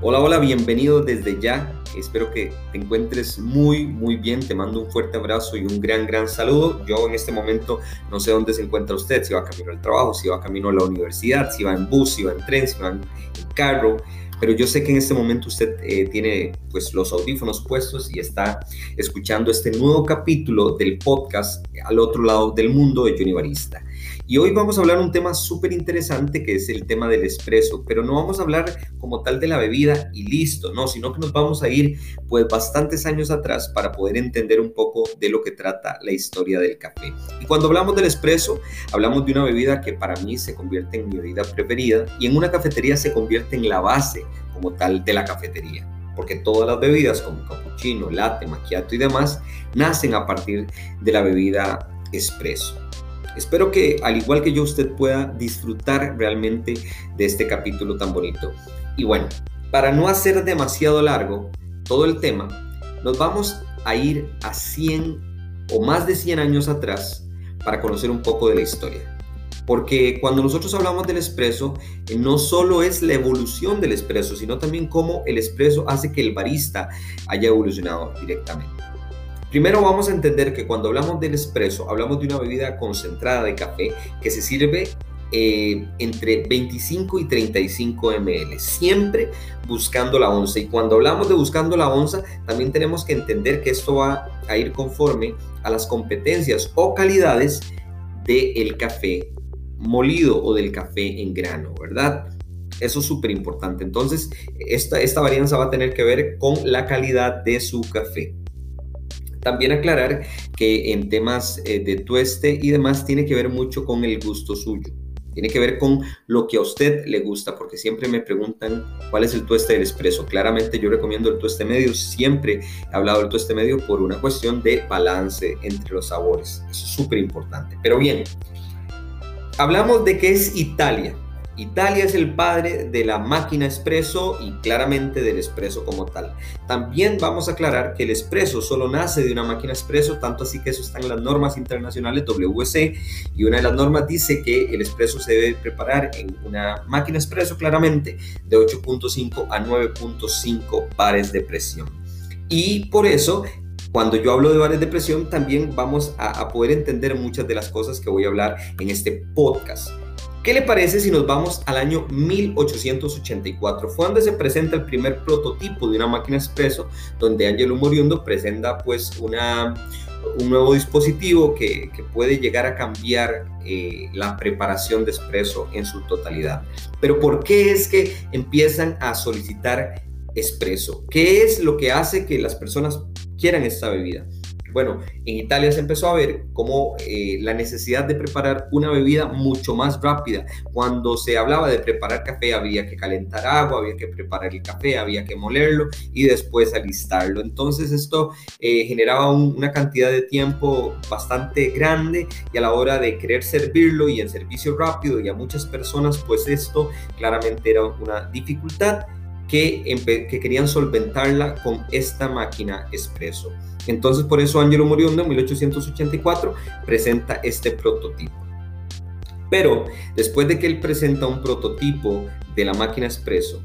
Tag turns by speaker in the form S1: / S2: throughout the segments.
S1: Hola, hola, bienvenido desde ya. Espero que te encuentres muy, muy bien. Te mando un fuerte abrazo y un gran, gran saludo. Yo en este momento no sé dónde se encuentra usted, si va camino al trabajo, si va camino a la universidad, si va en bus, si va en tren, si va en carro. Pero yo sé que en este momento usted eh, tiene pues los audífonos puestos y está escuchando este nuevo capítulo del podcast al otro lado del mundo de Johnny Barista. Y hoy vamos a hablar un tema súper interesante que es el tema del espresso, pero no vamos a hablar como tal de la bebida y listo, no, sino que nos vamos a ir pues bastantes años atrás para poder entender un poco de lo que trata la historia del café. Y cuando hablamos del espresso, hablamos de una bebida que para mí se convierte en mi bebida preferida y en una cafetería se convierte en la base como tal de la cafetería porque todas las bebidas como cappuccino, latte, macchiato y demás nacen a partir de la bebida espresso. Espero que al igual que yo usted pueda disfrutar realmente de este capítulo tan bonito. Y bueno, para no hacer demasiado largo todo el tema, nos vamos a ir a 100 o más de 100 años atrás para conocer un poco de la historia. Porque cuando nosotros hablamos del espresso, eh, no solo es la evolución del espresso, sino también cómo el espresso hace que el barista haya evolucionado directamente. Primero vamos a entender que cuando hablamos del espresso, hablamos de una bebida concentrada de café que se sirve eh, entre 25 y 35 ml, siempre buscando la onza. Y cuando hablamos de buscando la onza, también tenemos que entender que esto va a ir conforme a las competencias o calidades del café molido o del café en grano, ¿verdad? Eso es súper importante. Entonces, esta, esta varianza va a tener que ver con la calidad de su café. También aclarar que en temas eh, de tueste y demás tiene que ver mucho con el gusto suyo. Tiene que ver con lo que a usted le gusta, porque siempre me preguntan cuál es el tueste del expreso. Claramente yo recomiendo el tueste medio. Siempre he hablado del tueste medio por una cuestión de balance entre los sabores. Eso es súper importante. Pero bien, hablamos de que es Italia. Italia es el padre de la máquina espresso y claramente del espresso como tal. También vamos a aclarar que el espresso solo nace de una máquina espresso, tanto así que eso está en las normas internacionales WC y una de las normas dice que el espresso se debe preparar en una máquina espresso claramente de 8.5 a 9.5 bares de presión. Y por eso cuando yo hablo de bares de presión, también vamos a, poder entender muchas de las cosas que voy a hablar en este podcast. ¿Qué le parece si nos vamos al año 1884? Fue donde se presenta el primer prototipo de una máquina expreso, donde Angelo Moriundo presenta pues un nuevo dispositivo que, que puede llegar a cambiar eh, la preparación de expreso en su totalidad. Pero ¿por qué es que empiezan a solicitar expreso? ¿Qué es lo que hace que las personas quieran esta bebida? Bueno, en Italia se empezó a ver como eh, la necesidad de preparar una bebida mucho más rápida. Cuando se hablaba de preparar café había que calentar agua, había que preparar el café, había que molerlo y después alistarlo. Entonces esto eh, generaba una cantidad de tiempo bastante grande y a la hora de querer servirlo y en servicio rápido y a muchas personas pues esto claramente era una dificultad que, que querían solventarla con esta máquina expreso. Entonces por eso Angelo Moriondo en 1884 presenta este prototipo. Pero después de que él presenta un prototipo de la máquina expreso,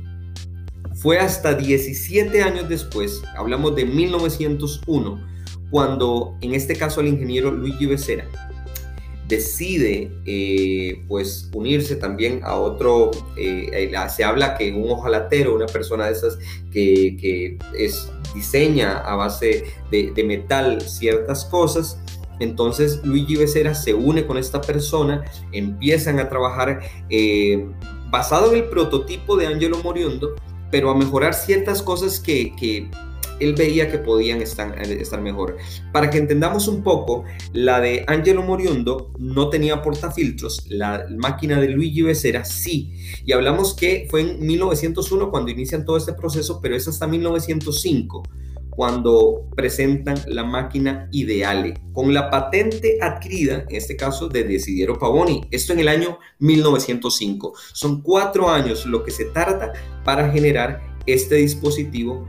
S1: fue hasta 17 años después, hablamos de 1901, cuando en este caso el ingeniero Luigi Becerra decide eh, pues unirse también a otro, eh, se habla que un ojalatero, una persona de esas que, es, diseña a base de, metal ciertas cosas, entonces Luigi Becerra se une con esta persona, empiezan a trabajar eh, basado en el prototipo de Angelo Moriondo, pero a mejorar ciertas cosas que, que él veía que podían estar, estar mejor. Para que entendamos un poco, la de Angelo Moriondo no tenía portafiltros, la máquina de Luigi Becerra sí. Y hablamos que fue en 1901 cuando inician todo este proceso, pero es hasta 1905 cuando presentan la máquina Ideale, con la patente adquirida, en este caso de Desiderio Pavoni. Esto en el año 1905. Son cuatro años lo que se tarda para generar este dispositivo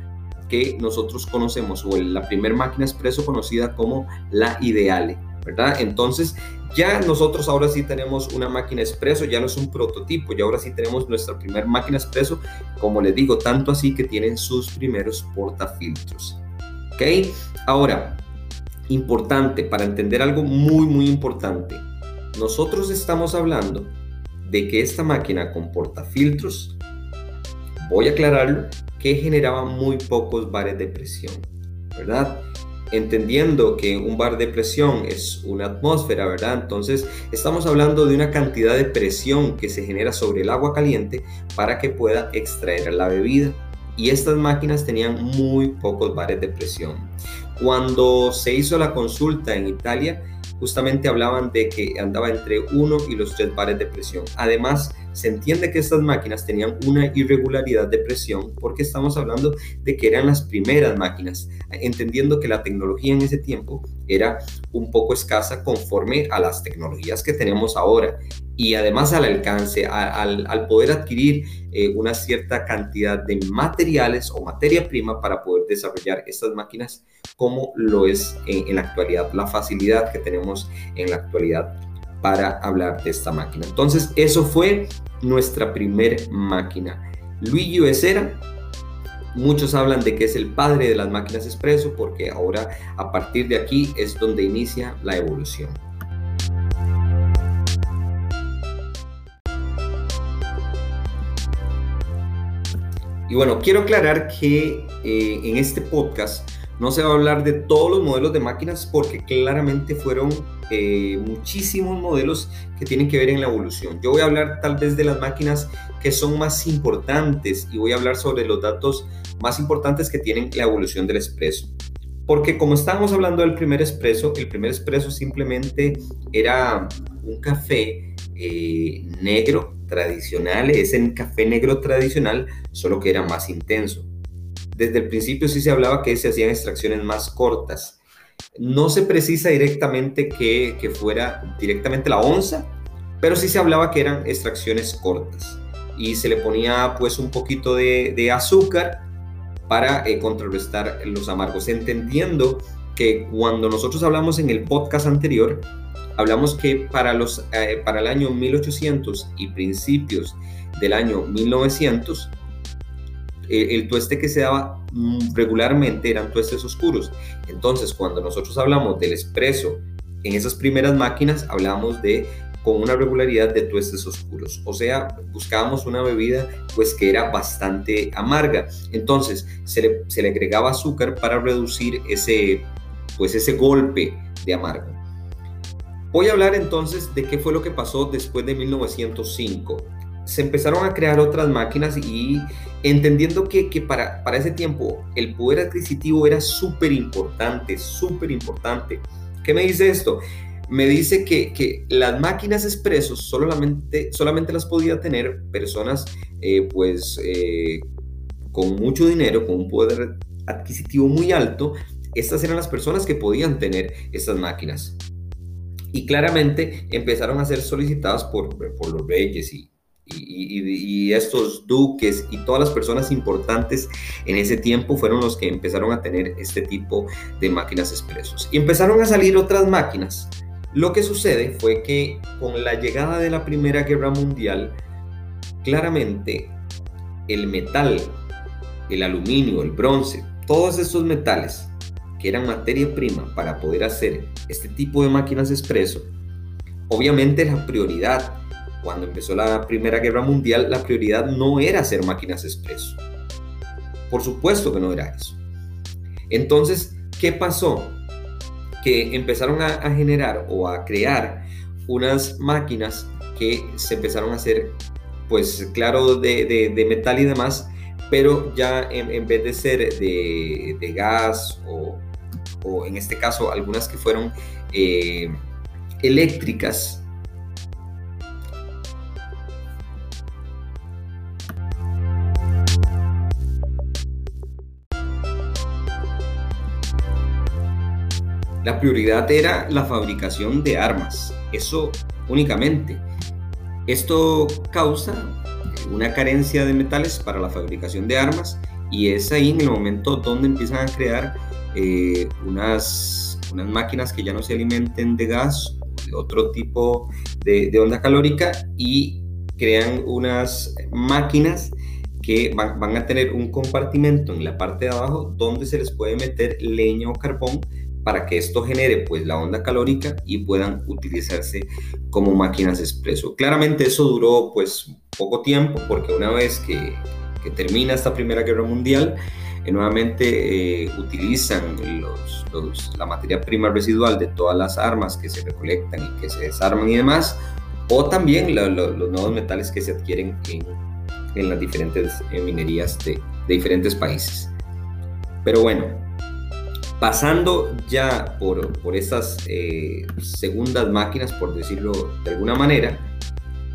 S1: que nosotros conocemos, o la primer máquina expreso conocida como la Ideale. ¿verdad? Entonces, ya nosotros ahora sí tenemos una máquina expreso, ya no es un prototipo, ya ahora sí tenemos nuestra primera máquina expreso, como les digo, tanto así que tienen sus primeros portafiltros. ¿Ok? Ahora, importante, para entender algo muy, muy importante, nosotros estamos hablando de que esta máquina con portafiltros, voy a aclararlo, que generaba muy pocos bares de presión, ¿verdad? entendiendo que un bar de presión es una atmósfera, ¿verdad? Entonces estamos hablando de una cantidad de presión que se genera sobre el agua caliente para que pueda extraer la bebida. Y estas máquinas tenían muy pocos bares de presión. Cuando se hizo la consulta en Italia, justamente hablaban de que andaba entre 1 y los 3 bares de presión. Además, se entiende que estas máquinas tenían una irregularidad de presión porque estamos hablando de que eran las primeras máquinas, entendiendo que la tecnología en ese tiempo era un poco escasa conforme a las tecnologías que tenemos ahora. Y además al alcance, al, poder adquirir eh, una cierta cantidad de materiales o materia prima para poder desarrollar estas máquinas como lo es en, la actualidad, la facilidad que tenemos en la actualidad para hablar de esta máquina. Entonces, eso fue nuestra primer máquina. Luigi Becerra, muchos hablan de que es el padre de las máquinas expreso porque ahora a partir de aquí es donde inicia la evolución. Y bueno, quiero aclarar que eh, en este podcast no se va a hablar de todos los modelos de máquinas porque claramente fueron eh, muchísimos modelos que tienen que ver en la evolución. Yo voy a hablar tal vez de las máquinas que son más importantes y voy a hablar sobre los datos más importantes que tienen la evolución del expreso. Porque como estábamos hablando del primer expreso, el primer expreso simplemente era un café eh, negro tradicional, es el café negro tradicional, solo que era más intenso. Desde el principio sí se hablaba que se hacían extracciones más cortas. No se precisa directamente que, fuera directamente la onza, pero sí se hablaba que eran extracciones cortas. Y se le ponía pues un poquito de, azúcar para eh, contrarrestar los amargos, entendiendo que cuando nosotros hablamos en el podcast anterior, hablamos que para, los, eh, para el año 1800 y principios del año 1900, el tueste que se daba mm, regularmente eran tuestes oscuros. Entonces, cuando nosotros hablamos del espresso en esas primeras máquinas, hablamos de con una regularidad de tuestes oscuros. O sea, buscábamos una bebida pues que era bastante amarga. Entonces, se le, se le agregaba azúcar para reducir ese, pues ese golpe de amargo. Voy a hablar entonces de qué fue lo que pasó después de 1905 se empezaron a crear otras máquinas y entendiendo que, para, para, ese tiempo el poder adquisitivo era súper importante, súper importante. ¿Qué me dice esto? Me dice que, las máquinas expresos solamente, solamente las podía tener personas eh, pues eh, con mucho dinero, con un poder adquisitivo muy alto. Estas eran las personas que podían tener estas máquinas. Y claramente empezaron a ser solicitadas por, por los reyes y, y, estos duques y todas las personas importantes en ese tiempo fueron los que empezaron a tener este tipo de máquinas expresos. Y empezaron a salir otras máquinas. Lo que sucede fue que con la llegada de la Primera Guerra Mundial, claramente el metal, el aluminio, el bronce, todos estos metales que eran materia prima para poder hacer este tipo de máquinas expreso, obviamente la prioridad cuando empezó la Primera Guerra Mundial, la prioridad no era hacer máquinas expreso. Por supuesto que no era eso. Entonces, ¿qué pasó? Que empezaron a, generar o a crear unas máquinas que se empezaron a hacer, pues claro, de, metal y demás, pero ya en, vez de ser de, gas o, en este caso algunas que fueron eh, eléctricas, La prioridad era la fabricación de armas, eso únicamente. Esto causa una carencia de metales para la fabricación de armas y es ahí en el momento donde empiezan a crear eh, unas unas máquinas que ya no se alimenten de gas o de otro tipo de, onda calórica y crean unas máquinas que van, van, a tener un compartimento en la parte de abajo donde se les puede meter leña o carbón para que esto genere pues la onda calórica y puedan utilizarse como máquinas expreso. Claramente eso duró pues poco tiempo porque una vez que, termina esta Primera Guerra Mundial, eh, nuevamente eh, utilizan los, los, la materia prima residual de todas las armas que se recolectan y que se desarman y demás, o también lo, lo, los nuevos metales que se adquieren en, las diferentes eh, minerías de, de, diferentes países. Pero bueno, pasando ya por, por estas eh, segundas máquinas, por decirlo de alguna manera,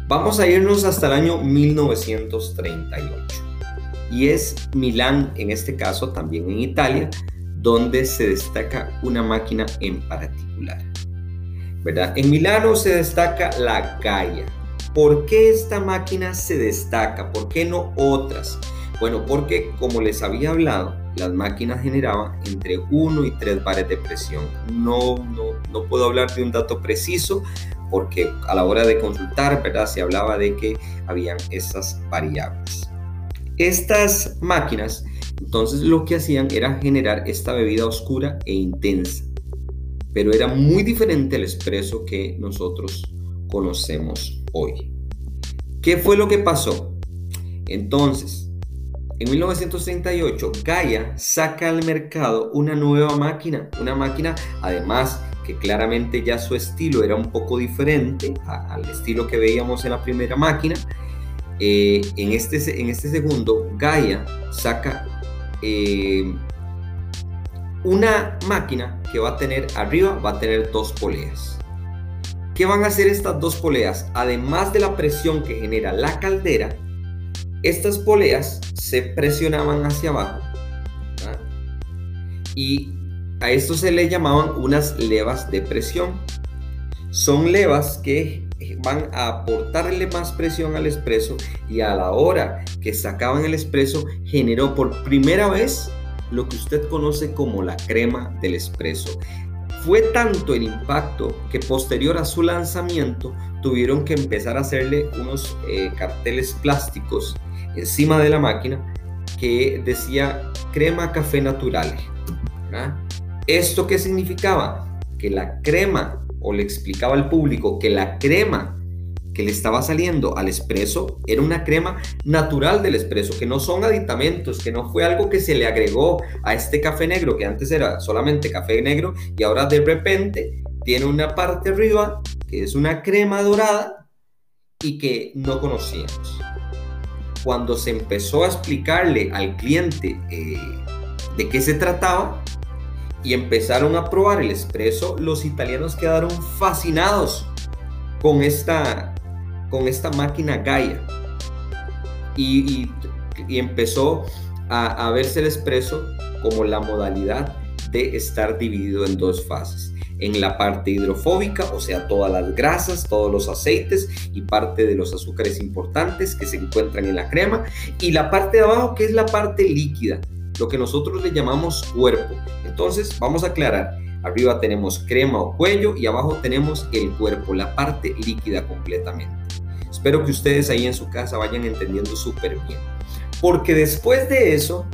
S1: vamos a irnos hasta el año 1938 y es Milán, en este caso también en Italia, donde se destaca una máquina en particular. ¿verdad? En Milano se destaca la Gaia. ¿Por qué esta máquina se destaca? ¿Por qué no otras? Bueno, porque como les había hablado, las máquinas generaban entre 1 y 3 bares de presión. No, no, no puedo hablar de un dato preciso porque a la hora de consultar, ¿verdad? Se hablaba de que habían esas variables. Estas máquinas entonces lo que hacían era generar esta bebida oscura e intensa, pero era muy diferente al expreso que nosotros conocemos hoy. ¿Qué fue lo que pasó? Entonces, en 1938, Gaia saca al mercado una nueva máquina, una máquina además que claramente ya su estilo era un poco diferente al estilo que veíamos en la primera máquina, eh, en, este, en este segundo, Gaia saca eh, una máquina que va a tener arriba, va a tener dos poleas. ¿Qué van a hacer estas dos poleas? Además de la presión que genera la caldera, estas poleas se presionaban hacia abajo. Y a esto se le llamaban unas levas de presión. Son levas que van a aportarle más presión al expreso y a la hora que sacaban el expreso generó por primera vez lo que usted conoce como la crema del expreso. Fue tanto el impacto que posterior a su lanzamiento tuvieron que empezar a hacerle unos eh, carteles plásticos encima de la máquina que decía crema café natural. ¿Esto qué significaba? Que la crema o le explicaba al público que la crema que le estaba saliendo al espresso era una crema natural del espresso, que no son aditamentos, que no fue algo que se le agregó a este café negro, que antes era solamente café negro y ahora de repente tiene una parte arriba que es una crema dorada y que no conocíamos. Cuando se empezó a explicarle al cliente eh, de qué se trataba, y empezaron a probar el espresso, los italianos quedaron fascinados con esta, con esta máquina Gaia. Y, empezó a, a, verse el espresso como la modalidad de estar dividido en dos fases. En la parte hidrofóbica, o sea, todas las grasas, todos los aceites y parte de los azúcares importantes que se encuentran en la crema. Y la parte de abajo, que es la parte líquida, lo que nosotros le llamamos cuerpo. Entonces, vamos a aclarar. Arriba tenemos crema o cuello y abajo tenemos el cuerpo, la parte líquida completamente. Espero que ustedes ahí en su casa vayan entendiendo súper bien. Porque después de eso,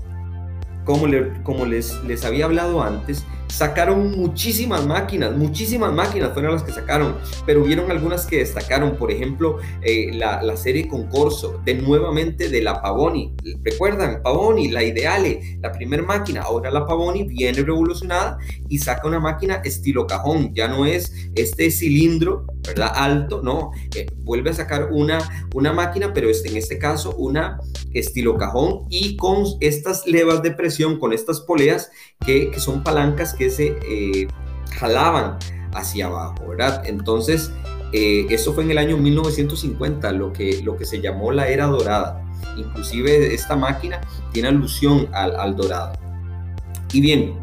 S1: como, les había hablado antes, sacaron muchísimas máquinas, muchísimas máquinas fueron las que sacaron, pero hubieron algunas que destacaron, por ejemplo, eh, la, serie Concorso, de nuevamente de la Pavoni. ¿Recuerdan? Pavoni, la Ideale, la primera máquina. Ahora la Pavoni viene revolucionada y saca una máquina estilo cajón, ya no es este cilindro, ¿verdad? Alto, no, eh, vuelve a sacar una, una máquina, pero este, en este caso una estilo cajón y con estas levas de presión, con estas poleas que son palancas que se eh, jalaban hacia abajo, ¿verdad? Entonces, eh, eso fue en el año 1950, lo que, lo que se llamó la era dorada. Inclusive esta máquina tiene alusión al, al dorado. Y bien,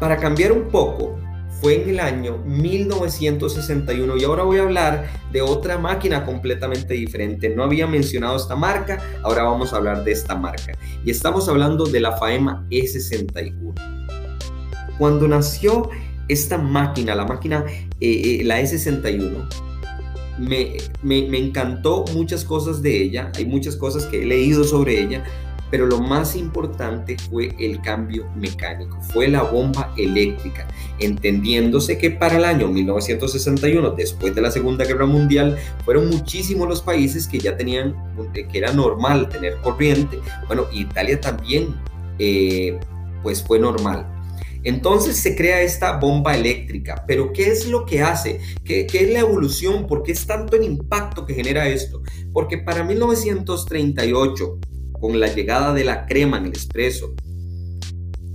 S1: para cambiar un poco, fue en el año 1961 y ahora voy a hablar de otra máquina completamente diferente. No había mencionado esta marca, ahora vamos a hablar de esta marca. Y estamos hablando de la FAEMA E61. Cuando nació esta máquina, la máquina, eh, eh, la E61, me, me, encantó muchas cosas de ella, hay muchas cosas que he leído sobre ella, pero lo más importante fue el cambio mecánico, fue la bomba eléctrica, entendiéndose que para el año 1961, después de la Segunda Guerra Mundial, fueron muchísimos los países que ya tenían, que era normal tener corriente, bueno, Italia también, eh, pues fue normal. Entonces se crea esta bomba eléctrica, pero ¿qué es lo que hace? ¿Qué, es la evolución? ¿Por qué es tanto el impacto que genera esto? Porque para 1938, con la llegada de la crema en el expreso,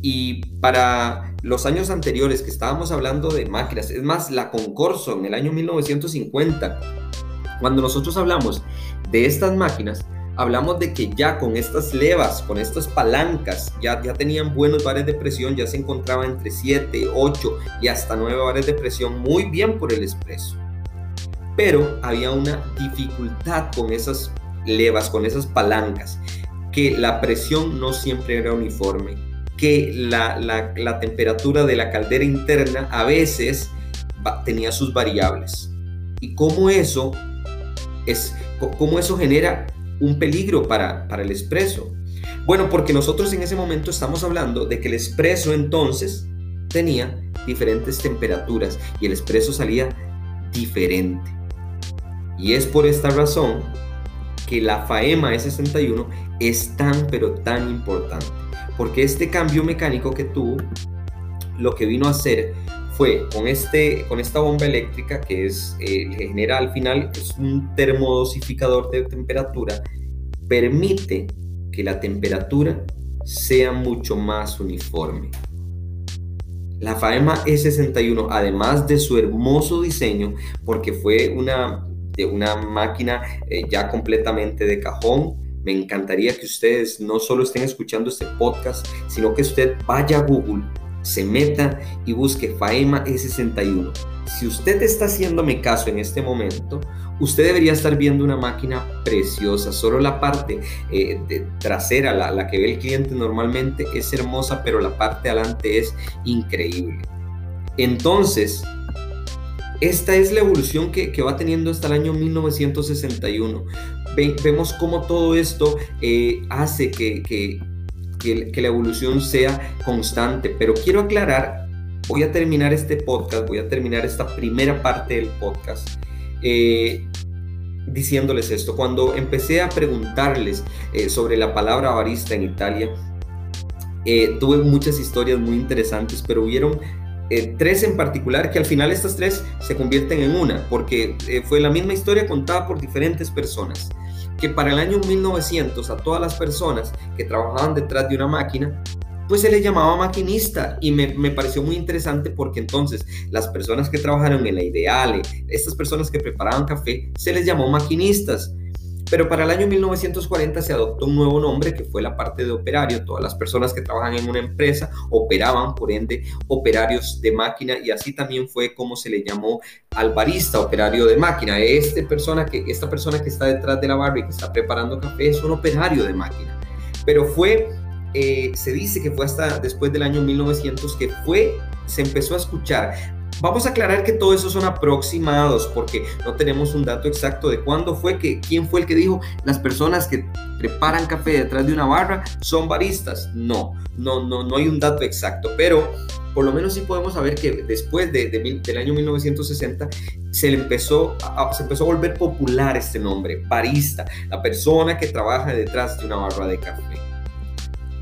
S1: y para los años anteriores que estábamos hablando de máquinas, es más, la Concorso en el año 1950, cuando nosotros hablamos de estas máquinas, hablamos de que ya con estas levas, con estas palancas, ya, ya tenían buenos bares de presión, ya se encontraba entre 7, 8 y hasta 9 bares de presión, muy bien por el expreso. Pero había una dificultad con esas levas, con esas palancas, que la presión no siempre era uniforme, que la, la, la temperatura de la caldera interna a veces tenía sus variables. Y cómo eso es, cómo eso genera un peligro para, para el expreso? Bueno, porque nosotros en ese momento estamos hablando de que el expreso entonces tenía diferentes temperaturas y el expreso salía diferente. Y es por esta razón que la FAEMA E61 es tan pero tan importante. Porque este cambio mecánico que tuvo, lo que vino a hacer fue con, este, con esta bomba eléctrica que es, eh, genera al final, es un termodosificador de temperatura, permite que la temperatura sea mucho más uniforme. La FAEMA E61, además de su hermoso diseño, porque fue una, de una máquina eh, ya completamente de cajón, me encantaría que ustedes no solo estén escuchando este podcast, sino que usted vaya a Google se meta y busque FAEMA E61. Si usted está haciéndome caso en este momento, usted debería estar viendo una máquina preciosa. Solo la parte eh, trasera, la, la, que ve el cliente normalmente, es hermosa, pero la parte adelante es increíble. Entonces, esta es la evolución que, que va teniendo hasta el año 1961. vemos cómo todo esto eh, hace que, que que, la evolución sea constante. Pero quiero aclarar, voy a terminar este podcast, voy a terminar esta primera parte del podcast. Eh, diciéndoles esto, cuando empecé a preguntarles eh, sobre la palabra barista en Italia, eh, tuve muchas historias muy interesantes, pero hubieron tres en particular que al final estas tres se convierten en una, porque fue la misma historia contada por diferentes personas que para el año 1900 a todas las personas que trabajaban detrás de una máquina, pues se les llamaba maquinista y me, me, pareció muy interesante porque entonces las personas que trabajaron en la Ideale, estas personas que preparaban café, se les llamó maquinistas. Pero para el año 1940 se adoptó un nuevo nombre que fue la parte de operario. Todas las personas que trabajan en una empresa operaban, por ende, operarios de máquina y así también fue como se le llamó al barista, operario de máquina. Este esta persona que está detrás de la barra y que está preparando café es un operario de máquina. Pero fue, eh, se dice que fue hasta después del año 1900 que fue, se empezó a escuchar Vamos a aclarar que todo eso son aproximados porque no tenemos un dato exacto de cuándo fue que, quién fue el que dijo las personas que preparan café detrás de una barra son baristas. No, no, no, no hay un dato exacto, pero por lo menos sí podemos saber que después de, del año 1960 se, empezó se empezó a volver popular este nombre, barista, la persona que trabaja detrás de una barra de café.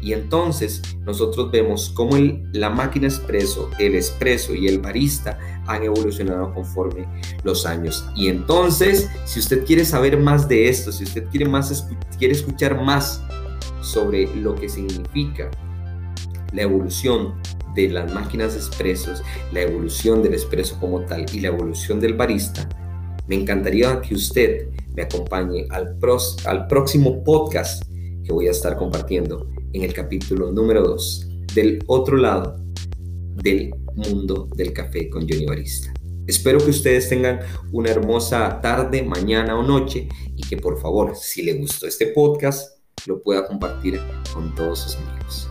S1: Y entonces nosotros vemos cómo la máquina expreso, el expreso y el barista han evolucionado conforme los años. Y entonces, si usted quiere saber más de esto, si usted quiere, más, quiere escuchar más sobre lo que significa la evolución de las máquinas expresos, la evolución del expreso como tal y la evolución del barista, me encantaría que usted me acompañe al, al próximo podcast que voy a estar compartiendo en el capítulo número 2 del otro lado del mundo del café con Johnny Barista. Espero que ustedes tengan una hermosa tarde, mañana o noche y que por favor, si le gustó este podcast, lo pueda compartir con todos sus amigos.